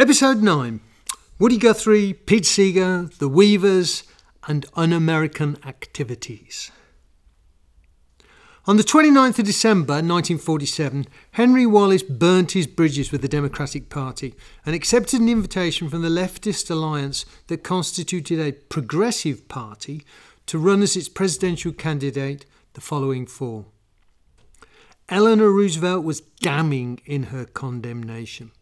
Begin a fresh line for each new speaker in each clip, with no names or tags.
Episode 9 Woody Guthrie, Pete Seeger, The Weavers, and Un American Activities. On the 29th of December 1947, Henry Wallace burnt his bridges with the Democratic Party and accepted an invitation from the leftist alliance that constituted a progressive party to run as its presidential candidate the following fall. Eleanor Roosevelt was damning in her condemnation.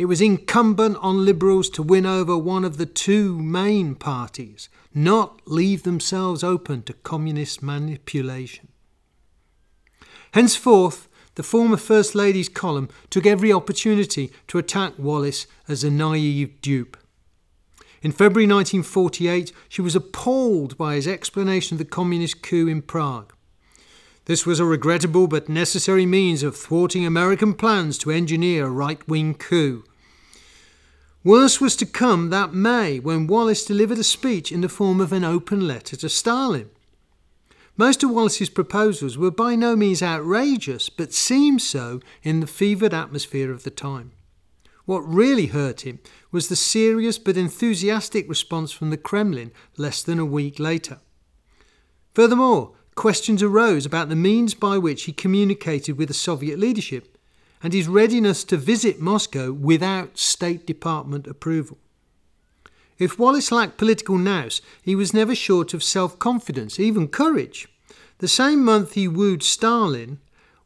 It was incumbent on Liberals to win over one of the two main parties, not leave themselves open to communist manipulation. Henceforth, the former First Lady's column took every opportunity to attack Wallace as a naive dupe. In February 1948, she was appalled by his explanation of the communist coup in Prague. This was a regrettable but necessary means of thwarting American plans to engineer a right wing coup. Worse was to come that May when Wallace delivered a speech in the form of an open letter to Stalin. Most of Wallace's proposals were by no means outrageous, but seemed so in the fevered atmosphere of the time. What really hurt him was the serious but enthusiastic response from the Kremlin less than a week later. Furthermore, questions arose about the means by which he communicated with the Soviet leadership and his readiness to visit Moscow without State Department approval. If Wallace lacked political nous, he was never short of self confidence, even courage. The same month he wooed Stalin,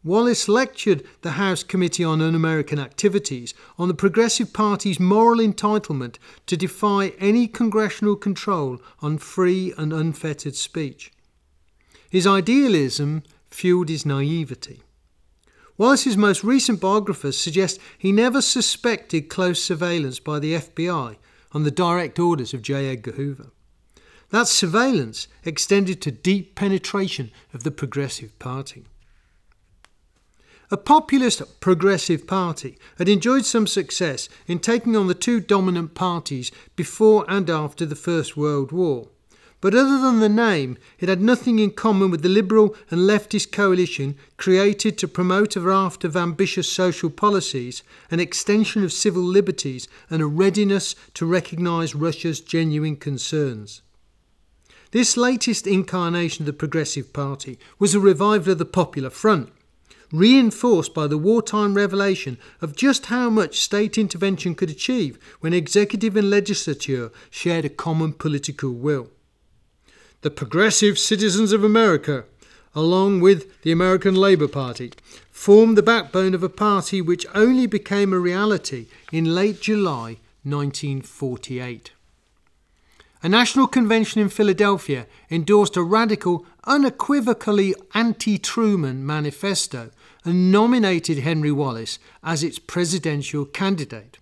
Wallace lectured the House Committee on Un American Activities on the Progressive Party's moral entitlement to defy any congressional control on free and unfettered speech. His idealism fueled his naivety. Wallace's most recent biographers suggest he never suspected close surveillance by the FBI on the direct orders of J. Edgar Hoover. That surveillance extended to deep penetration of the Progressive Party. A populist Progressive Party had enjoyed some success in taking on the two dominant parties before and after the First World War. But other than the name, it had nothing in common with the liberal and leftist coalition created to promote a raft of ambitious social policies, an extension of civil liberties, and a readiness to recognise Russia's genuine concerns. This latest incarnation of the Progressive Party was a revival of the Popular Front, reinforced by the wartime revelation of just how much state intervention could achieve when executive and legislature shared a common political will the Progressive Citizens of America, along with the American Labour Party, formed the backbone of a party which only became a reality in late July 1948. A national convention in Philadelphia endorsed a radical, unequivocally anti Truman manifesto and nominated Henry Wallace as its presidential candidate,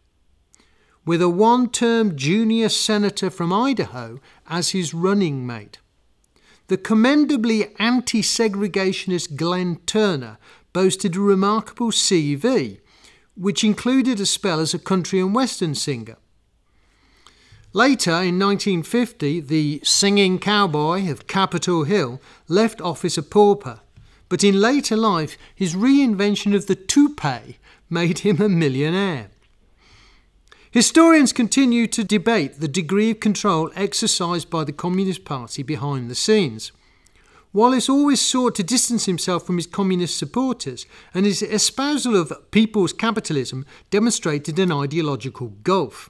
with a one term junior senator from Idaho as his running mate. The commendably anti segregationist Glenn Turner boasted a remarkable CV, which included a spell as a country and western singer. Later, in 1950, the singing cowboy of Capitol Hill left office a pauper, but in later life, his reinvention of the toupee made him a millionaire. Historians continue to debate the degree of control exercised by the Communist Party behind the scenes. Wallace always sought to distance himself from his communist supporters, and his espousal of people's capitalism demonstrated an ideological gulf.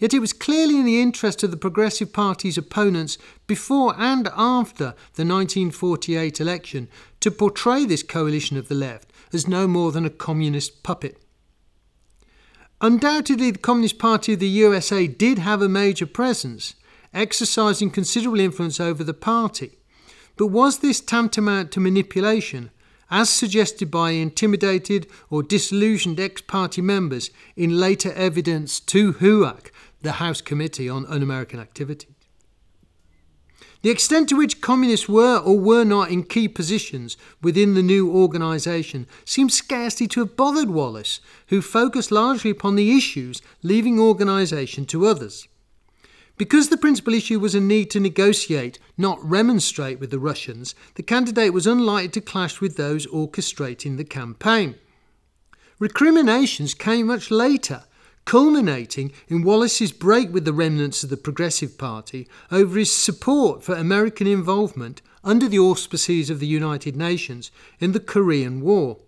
Yet it was clearly in the interest of the Progressive Party's opponents before and after the 1948 election to portray this coalition of the left as no more than a communist puppet. Undoubtedly, the Communist Party of the USA did have a major presence, exercising considerable influence over the party. But was this tantamount to manipulation, as suggested by intimidated or disillusioned ex party members in later evidence to HUAC, the House Committee on Un American Activities? The extent to which communists were or were not in key positions within the new organisation seems scarcely to have bothered Wallace, who focused largely upon the issues, leaving organisation to others. Because the principal issue was a need to negotiate, not remonstrate with the Russians, the candidate was unlikely to clash with those orchestrating the campaign. Recriminations came much later, culminating in Wallace's break with the remnants of the Progressive Party over his support for American involvement under the auspices of the United Nations in the Korean War.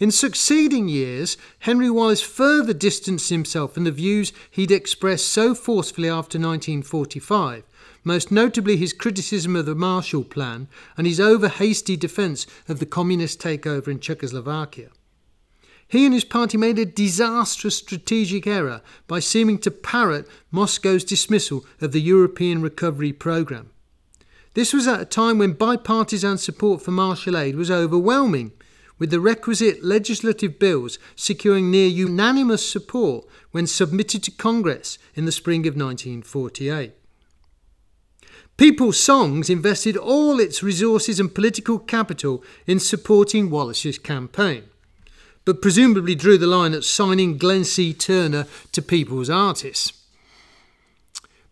In succeeding years, Henry Wallace further distanced himself from the views he'd expressed so forcefully after 1945, most notably his criticism of the Marshall Plan and his over hasty defence of the communist takeover in Czechoslovakia. He and his party made a disastrous strategic error by seeming to parrot Moscow's dismissal of the European Recovery Programme. This was at a time when bipartisan support for Marshall aid was overwhelming, with the requisite legislative bills securing near unanimous support when submitted to Congress in the spring of 1948. People's Songs invested all its resources and political capital in supporting Wallace's campaign, but presumably drew the line at signing Glen C. Turner to People's Artists.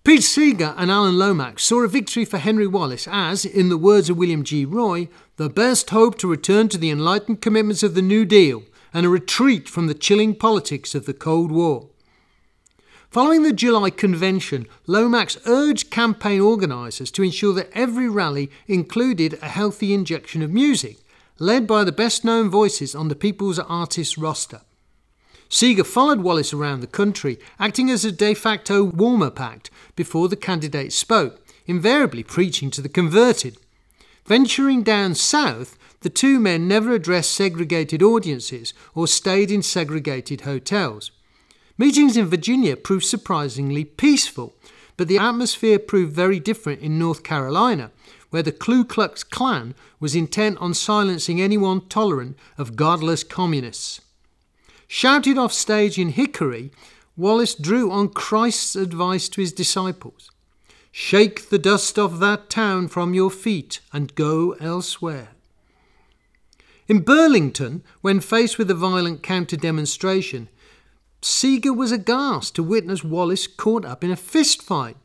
Pete Seeger and Alan Lomax saw a victory for Henry Wallace as, in the words of William G. Roy, the best hope to return to the enlightened commitments of the New Deal and a retreat from the chilling politics of the Cold War. Following the July convention, Lomax urged campaign organisers to ensure that every rally included a healthy injection of music, led by the best known voices on the People's Artists roster. Seeger followed Wallace around the country, acting as a de facto warm up act before the candidates spoke, invariably preaching to the converted. Venturing down south, the two men never addressed segregated audiences or stayed in segregated hotels. Meetings in Virginia proved surprisingly peaceful, but the atmosphere proved very different in North Carolina, where the Ku Klux Klan was intent on silencing anyone tolerant of godless communists. Shouted off stage in Hickory, Wallace drew on Christ's advice to his disciples Shake the dust of that town from your feet and go elsewhere. In Burlington, when faced with a violent counter demonstration, Seeger was aghast to witness Wallace caught up in a fist fight.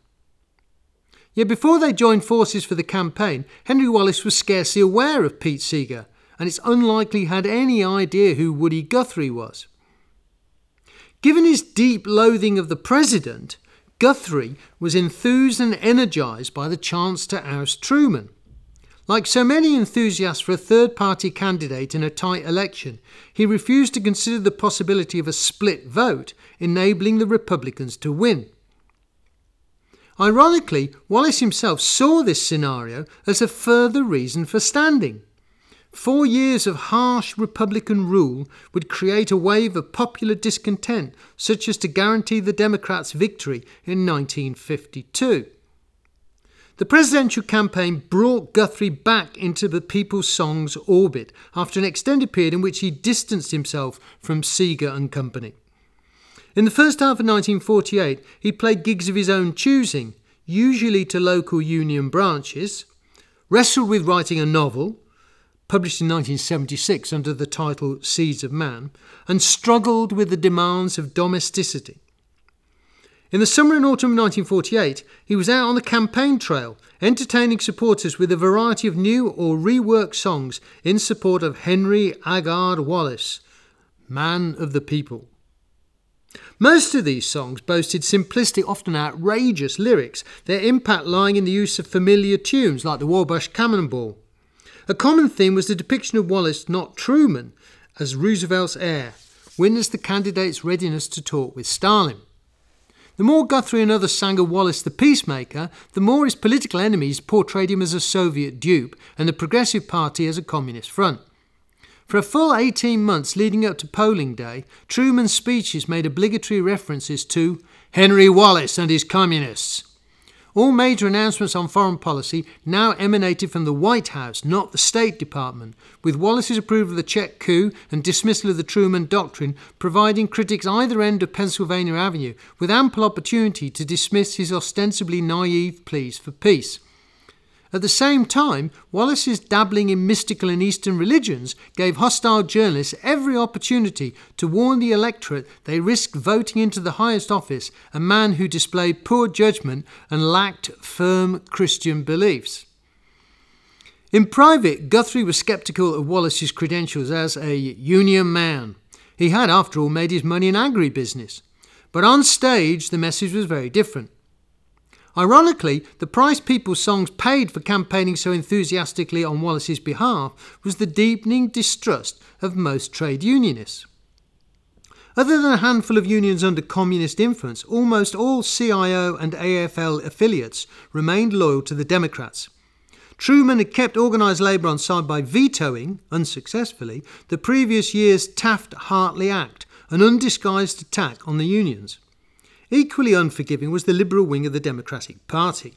Yet before they joined forces for the campaign, Henry Wallace was scarcely aware of Pete Seeger, and it's unlikely he had any idea who Woody Guthrie was. Given his deep loathing of the president, Guthrie was enthused and energised by the chance to oust Truman. Like so many enthusiasts for a third party candidate in a tight election, he refused to consider the possibility of a split vote, enabling the Republicans to win. Ironically, Wallace himself saw this scenario as a further reason for standing. Four years of harsh Republican rule would create a wave of popular discontent, such as to guarantee the Democrats' victory in 1952. The presidential campaign brought Guthrie back into the People's Songs orbit after an extended period in which he distanced himself from Seeger and Company. In the first half of 1948, he played gigs of his own choosing, usually to local union branches, wrestled with writing a novel, published in 1976 under the title Seeds of Man, and struggled with the demands of domesticity. In the summer and autumn of 1948, he was out on the campaign trail, entertaining supporters with a variety of new or reworked songs in support of Henry Agard Wallace, Man of the People. Most of these songs boasted simplistic, often outrageous lyrics, their impact lying in the use of familiar tunes like the Wabash Cannonball. A common theme was the depiction of Wallace, not Truman, as Roosevelt's heir, witness the candidate's readiness to talk with Stalin. The more Guthrie and others sang of Wallace the peacemaker, the more his political enemies portrayed him as a Soviet dupe and the Progressive Party as a communist front. For a full 18 months leading up to polling day, Truman's speeches made obligatory references to Henry Wallace and his communists. All major announcements on foreign policy now emanated from the White House, not the State Department, with Wallace's approval of the Czech coup and dismissal of the Truman Doctrine providing critics either end of Pennsylvania Avenue with ample opportunity to dismiss his ostensibly naive pleas for peace. At the same time, Wallace's dabbling in mystical and Eastern religions gave hostile journalists every opportunity to warn the electorate they risked voting into the highest office a man who displayed poor judgment and lacked firm Christian beliefs. In private, Guthrie was sceptical of Wallace's credentials as a union man. He had, after all, made his money in agribusiness. but on stage the message was very different. Ironically, the price people's songs paid for campaigning so enthusiastically on Wallace's behalf was the deepening distrust of most trade unionists. Other than a handful of unions under communist influence, almost all CIO and AFL affiliates remained loyal to the Democrats. Truman had kept organised labour on side by vetoing, unsuccessfully, the previous year's Taft Hartley Act, an undisguised attack on the unions. Equally unforgiving was the liberal wing of the Democratic Party.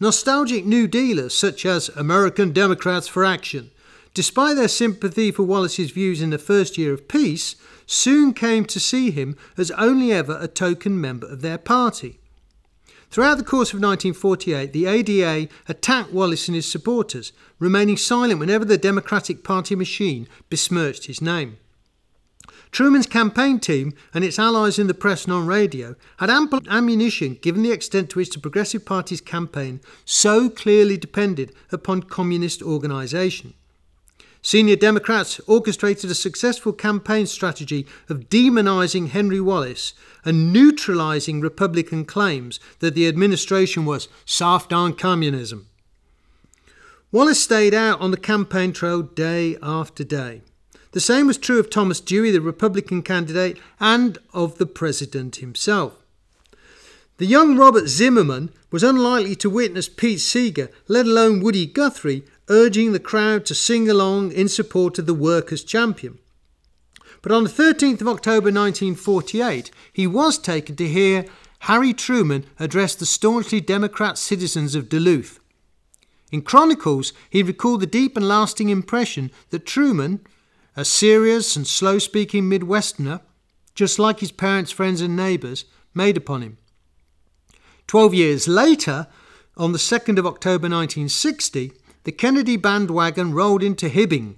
Nostalgic New Dealers, such as American Democrats for Action, despite their sympathy for Wallace's views in the first year of peace, soon came to see him as only ever a token member of their party. Throughout the course of 1948, the ADA attacked Wallace and his supporters, remaining silent whenever the Democratic Party machine besmirched his name. Truman's campaign team and its allies in the press and on radio had ample ammunition given the extent to which the Progressive Party's campaign so clearly depended upon communist organisation. Senior Democrats orchestrated a successful campaign strategy of demonising Henry Wallace and neutralising Republican claims that the administration was soft on communism. Wallace stayed out on the campaign trail day after day. The same was true of Thomas Dewey, the Republican candidate, and of the President himself. The young Robert Zimmerman was unlikely to witness Pete Seeger, let alone Woody Guthrie, urging the crowd to sing along in support of the workers' champion. But on the 13th of October 1948, he was taken to hear Harry Truman address the staunchly Democrat citizens of Duluth. In Chronicles, he recalled the deep and lasting impression that Truman, a serious and slow speaking Midwesterner, just like his parents, friends, and neighbours, made upon him. Twelve years later, on the 2nd of October 1960, the Kennedy bandwagon rolled into Hibbing,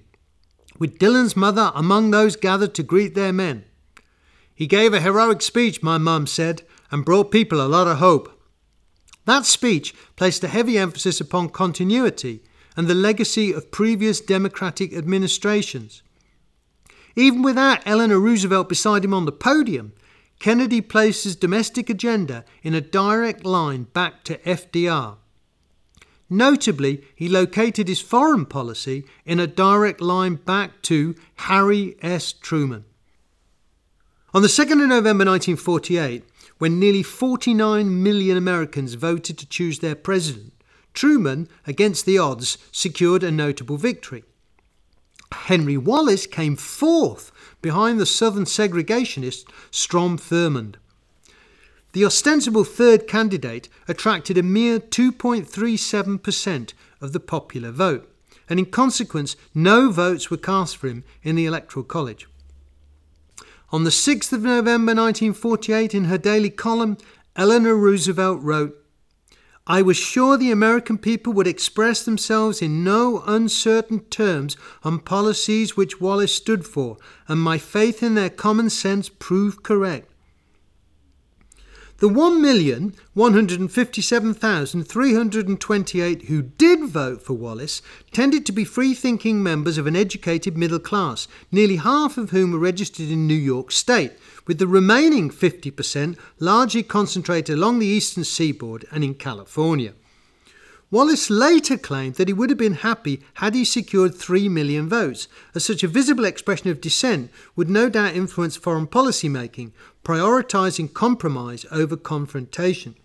with Dylan's mother among those gathered to greet their men. He gave a heroic speech, my mum said, and brought people a lot of hope. That speech placed a heavy emphasis upon continuity and the legacy of previous Democratic administrations. Even without Eleanor Roosevelt beside him on the podium, Kennedy placed his domestic agenda in a direct line back to FDR. Notably, he located his foreign policy in a direct line back to Harry S. Truman. On the 2nd of November 1948, when nearly 49 million Americans voted to choose their president, Truman, against the odds, secured a notable victory. Henry Wallace came fourth behind the Southern segregationist Strom Thurmond. The ostensible third candidate attracted a mere 2.37% of the popular vote, and in consequence, no votes were cast for him in the Electoral College. On the 6th of November 1948, in her daily column, Eleanor Roosevelt wrote, I was sure the American people would express themselves in no uncertain terms on policies which Wallace stood for, and my faith in their common sense proved correct. The 1,157,328 who did vote for Wallace tended to be free thinking members of an educated middle class, nearly half of whom were registered in New York State, with the remaining 50% largely concentrated along the eastern seaboard and in California. Wallace later claimed that he would have been happy had he secured 3 million votes, as such a visible expression of dissent would no doubt influence foreign policy making, prioritising compromise over confrontation.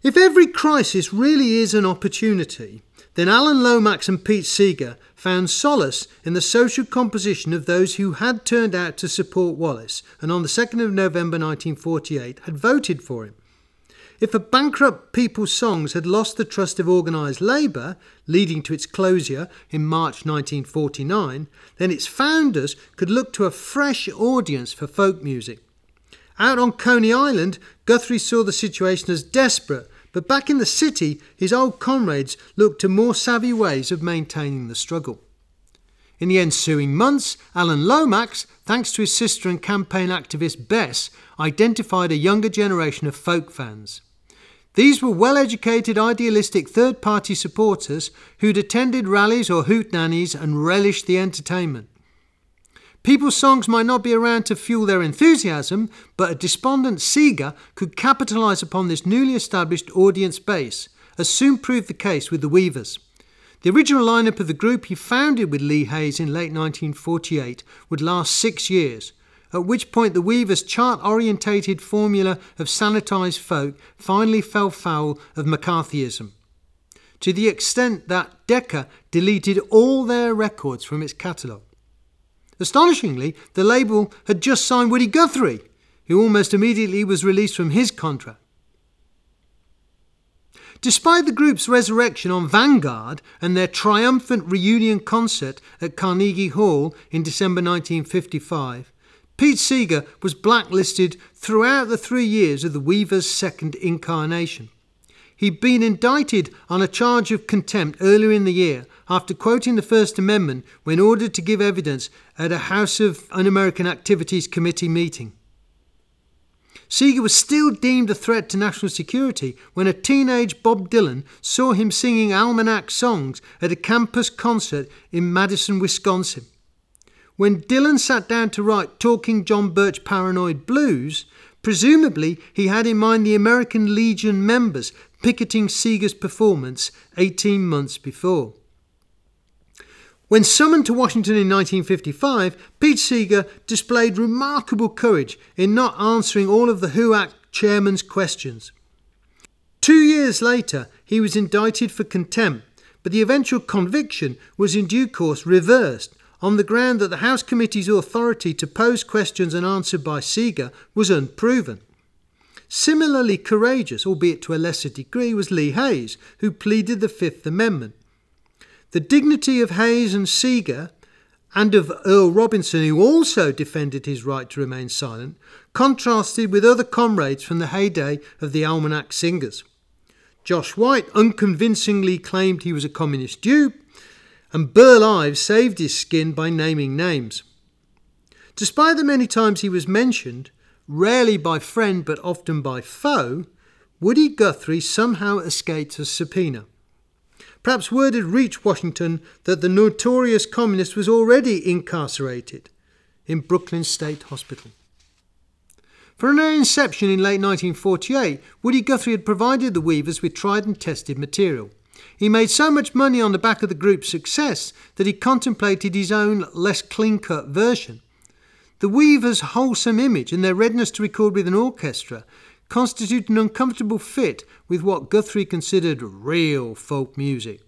If every crisis really is an opportunity, then Alan Lomax and Pete Seeger found solace in the social composition of those who had turned out to support Wallace and on the 2nd of November 1948 had voted for him. If a bankrupt People's Songs had lost the trust of organised labour, leading to its closure in March 1949, then its founders could look to a fresh audience for folk music. Out on Coney Island, Guthrie saw the situation as desperate, but back in the city, his old comrades looked to more savvy ways of maintaining the struggle. In the ensuing months, Alan Lomax, thanks to his sister and campaign activist Bess, identified a younger generation of folk fans. These were well educated, idealistic third party supporters who'd attended rallies or hootenannies and relished the entertainment. People's songs might not be around to fuel their enthusiasm, but a despondent Seeger could capitalise upon this newly established audience base, as soon proved the case with the Weavers. The original lineup of the group he founded with Lee Hays in late 1948 would last six years, at which point the Weavers' chart orientated formula of sanitised folk finally fell foul of McCarthyism. To the extent that Decca deleted all their records from its catalogue. Astonishingly, the label had just signed Woody Guthrie, who almost immediately was released from his contract. Despite the group's resurrection on Vanguard and their triumphant reunion concert at Carnegie Hall in December 1955, Pete Seeger was blacklisted throughout the three years of the Weavers' second incarnation. He'd been indicted on a charge of contempt earlier in the year after quoting the First Amendment when ordered to give evidence at a House of Un American Activities Committee meeting. Seeger was still deemed a threat to national security when a teenage Bob Dylan saw him singing almanac songs at a campus concert in Madison, Wisconsin. When Dylan sat down to write Talking John Birch Paranoid Blues, presumably he had in mind the American Legion members picketing Seeger's performance 18 months before. When summoned to Washington in 1955, Pete Seeger displayed remarkable courage in not answering all of the HUAC chairman's questions. Two years later, he was indicted for contempt, but the eventual conviction was in due course reversed on the ground that the House Committee's authority to pose questions and answer by Seeger was unproven. Similarly courageous, albeit to a lesser degree, was Lee Hays, who pleaded the Fifth Amendment. The dignity of Hays and Seeger, and of Earl Robinson, who also defended his right to remain silent, contrasted with other comrades from the heyday of the Almanac Singers. Josh White unconvincingly claimed he was a communist dupe, and Burl Ives saved his skin by naming names. Despite the many times he was mentioned, rarely by friend but often by foe, Woody Guthrie somehow escaped a subpoena. Perhaps word had reached Washington that the notorious communist was already incarcerated in Brooklyn State Hospital. From their inception in late 1948, Woody Guthrie had provided the Weavers with tried and tested material. He made so much money on the back of the group's success that he contemplated his own less clean cut version. The Weavers' wholesome image and their readiness to record with an orchestra constitute an uncomfortable fit with what Guthrie considered real folk music.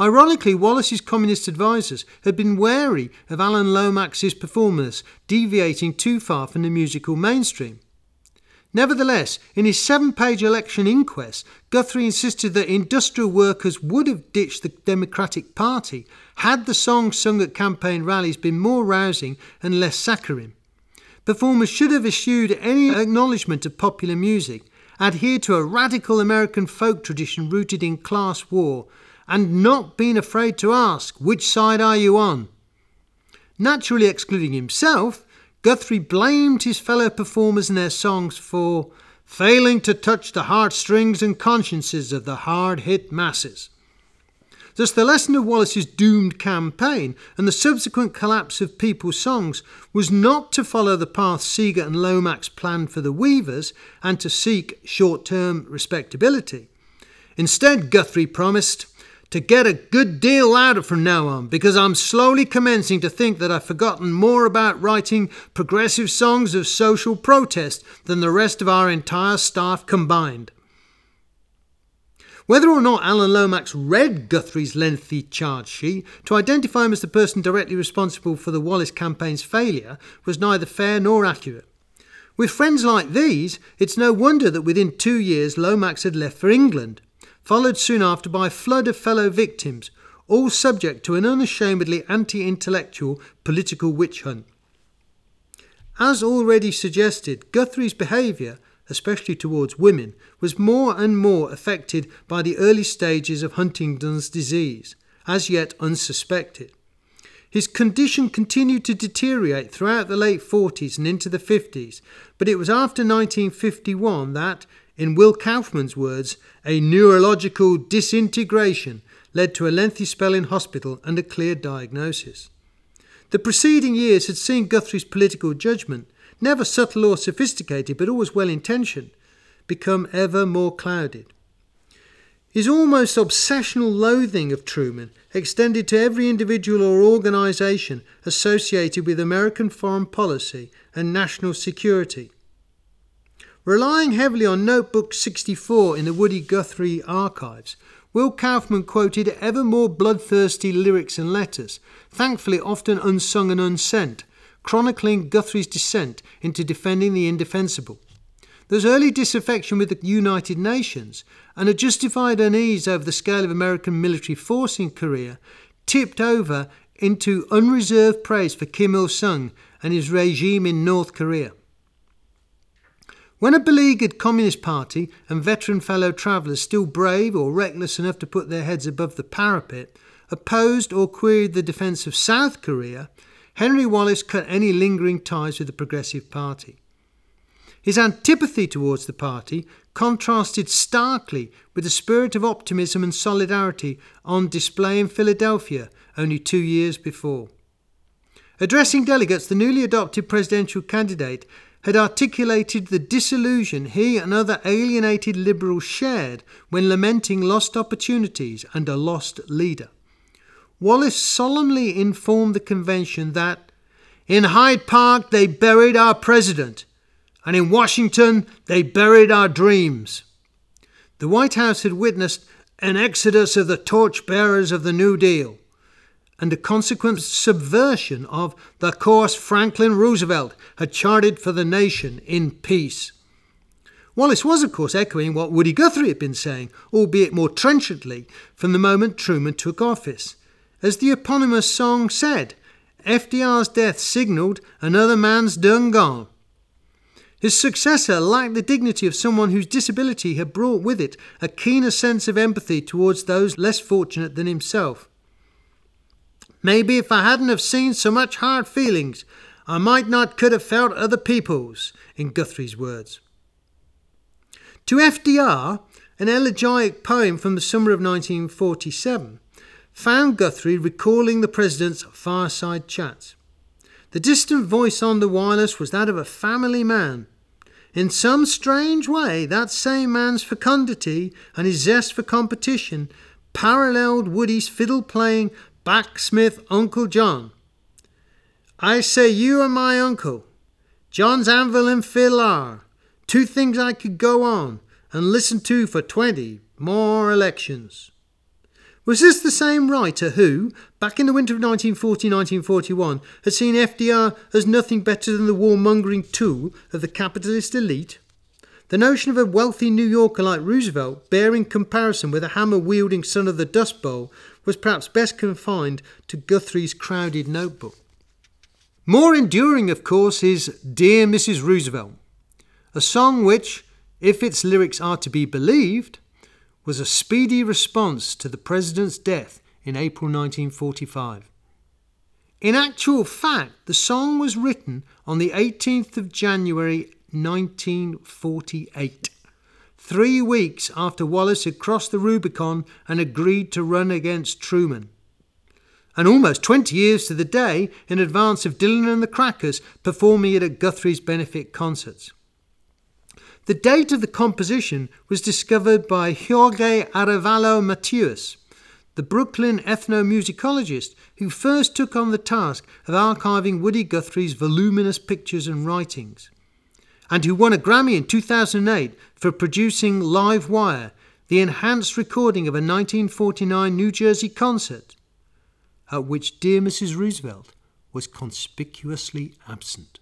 Ironically, Wallace's communist advisers had been wary of Alan Lomax's performance deviating too far from the musical mainstream. Nevertheless, in his seven page election inquest, Guthrie insisted that industrial workers would have ditched the Democratic Party had the songs sung at campaign rallies been more rousing and less saccharine. Performers should have eschewed any acknowledgement of popular music, adhered to a radical American folk tradition rooted in class war, and not been afraid to ask, which side are you on? Naturally excluding himself, Guthrie blamed his fellow performers and their songs for failing to touch the heartstrings and consciences of the hard hit masses. Thus, the lesson of Wallace's doomed campaign and the subsequent collapse of people's songs was not to follow the path Seeger and Lomax planned for the Weavers and to seek short term respectability. Instead, Guthrie promised to get a good deal louder from now on because I'm slowly commencing to think that I've forgotten more about writing progressive songs of social protest than the rest of our entire staff combined. Whether or not Alan Lomax read Guthrie's lengthy charge sheet to identify him as the person directly responsible for the Wallace campaign's failure was neither fair nor accurate. With friends like these, it's no wonder that within two years Lomax had left for England, followed soon after by a flood of fellow victims, all subject to an unashamedly anti intellectual political witch hunt. As already suggested, Guthrie's behaviour especially towards women, was more and more affected by the early stages of Huntington's disease, as yet unsuspected. His condition continued to deteriorate throughout the late 40s and into the 50s, but it was after 1951 that, in Will Kaufman's words, a neurological disintegration led to a lengthy spell in hospital and a clear diagnosis. The preceding years had seen Guthrie's political judgment, never subtle or sophisticated, but always well intentioned, become ever more clouded. His almost obsessional loathing of Truman extended to every individual or organisation associated with American foreign policy and national security. Relying heavily on Notebook 64 in the Woody Guthrie archives, Will Kaufman quoted ever more bloodthirsty lyrics and letters, thankfully often unsung and unsent, chronicling Guthrie's descent into defending the indefensible. There's early disaffection with the United Nations and a justified unease over the scale of American military force in Korea tipped over into unreserved praise for Kim Il sung and his regime in North Korea. When a beleaguered Communist Party and veteran fellow travellers, still brave or reckless enough to put their heads above the parapet, opposed or queried the defence of South Korea, Henry Wallace cut any lingering ties with the Progressive Party. His antipathy towards the party contrasted starkly with the spirit of optimism and solidarity on display in Philadelphia only two years before. Addressing delegates, the newly adopted presidential candidate had articulated the disillusion he and other alienated liberals shared when lamenting lost opportunities and a lost leader. Wallace solemnly informed the convention that in Hyde Park they buried our president, and in Washington they buried our dreams. The White House had witnessed an exodus of the torchbearers of the New Deal and the consequent subversion of the course Franklin Roosevelt had charted for the nation in peace. Wallace was, of course, echoing what Woody Guthrie had been saying, albeit more trenchantly, from the moment Truman took office. As the eponymous song said, FDR's death signalled another man's done gone. His successor lacked the dignity of someone whose disability had brought with it a keener sense of empathy towards those less fortunate than himself. Maybe if I hadn't have seen so much hard feelings, I might not could have felt other people's, in Guthrie's words. To FDR, an elegiac poem from the summer of 1947 found Guthrie recalling the president's fireside chats. The distant voice on the wireless was that of a family man. In some strange way, that same man's fecundity and his zest for competition paralleled Woody's fiddle playing Backsmith Uncle John. I say you are my uncle. John's anvil and fiddle are two things I could go on and listen to for twenty more elections. Was this the same writer who, back in the winter of 1940 1941, had seen FDR as nothing better than the warmongering tool of the capitalist elite? The notion of a wealthy New Yorker like Roosevelt bearing comparison with a hammer wielding son of the Dust Bowl was perhaps best confined to Guthrie's crowded notebook. More enduring, of course, is Dear Mrs. Roosevelt, a song which, if its lyrics are to be believed, was a speedy response to the President's death in April 1945. In actual fact, the song was written on the 18th of January 1948 three weeks after Wallace had crossed the Rubicon and agreed to run against Truman. And almost 20 years to the day in advance of Dylan and the Crackers performing it at Guthrie's benefit concerts. The date of the composition was discovered by Jorge Arevalo Mateus, the Brooklyn ethnomusicologist who first took on the task of archiving Woody Guthrie's voluminous pictures and writings and who won a Grammy in 2008 for producing Live Wire, the enhanced recording of a 1949 New Jersey concert, at which Dear Mrs. Roosevelt was conspicuously absent.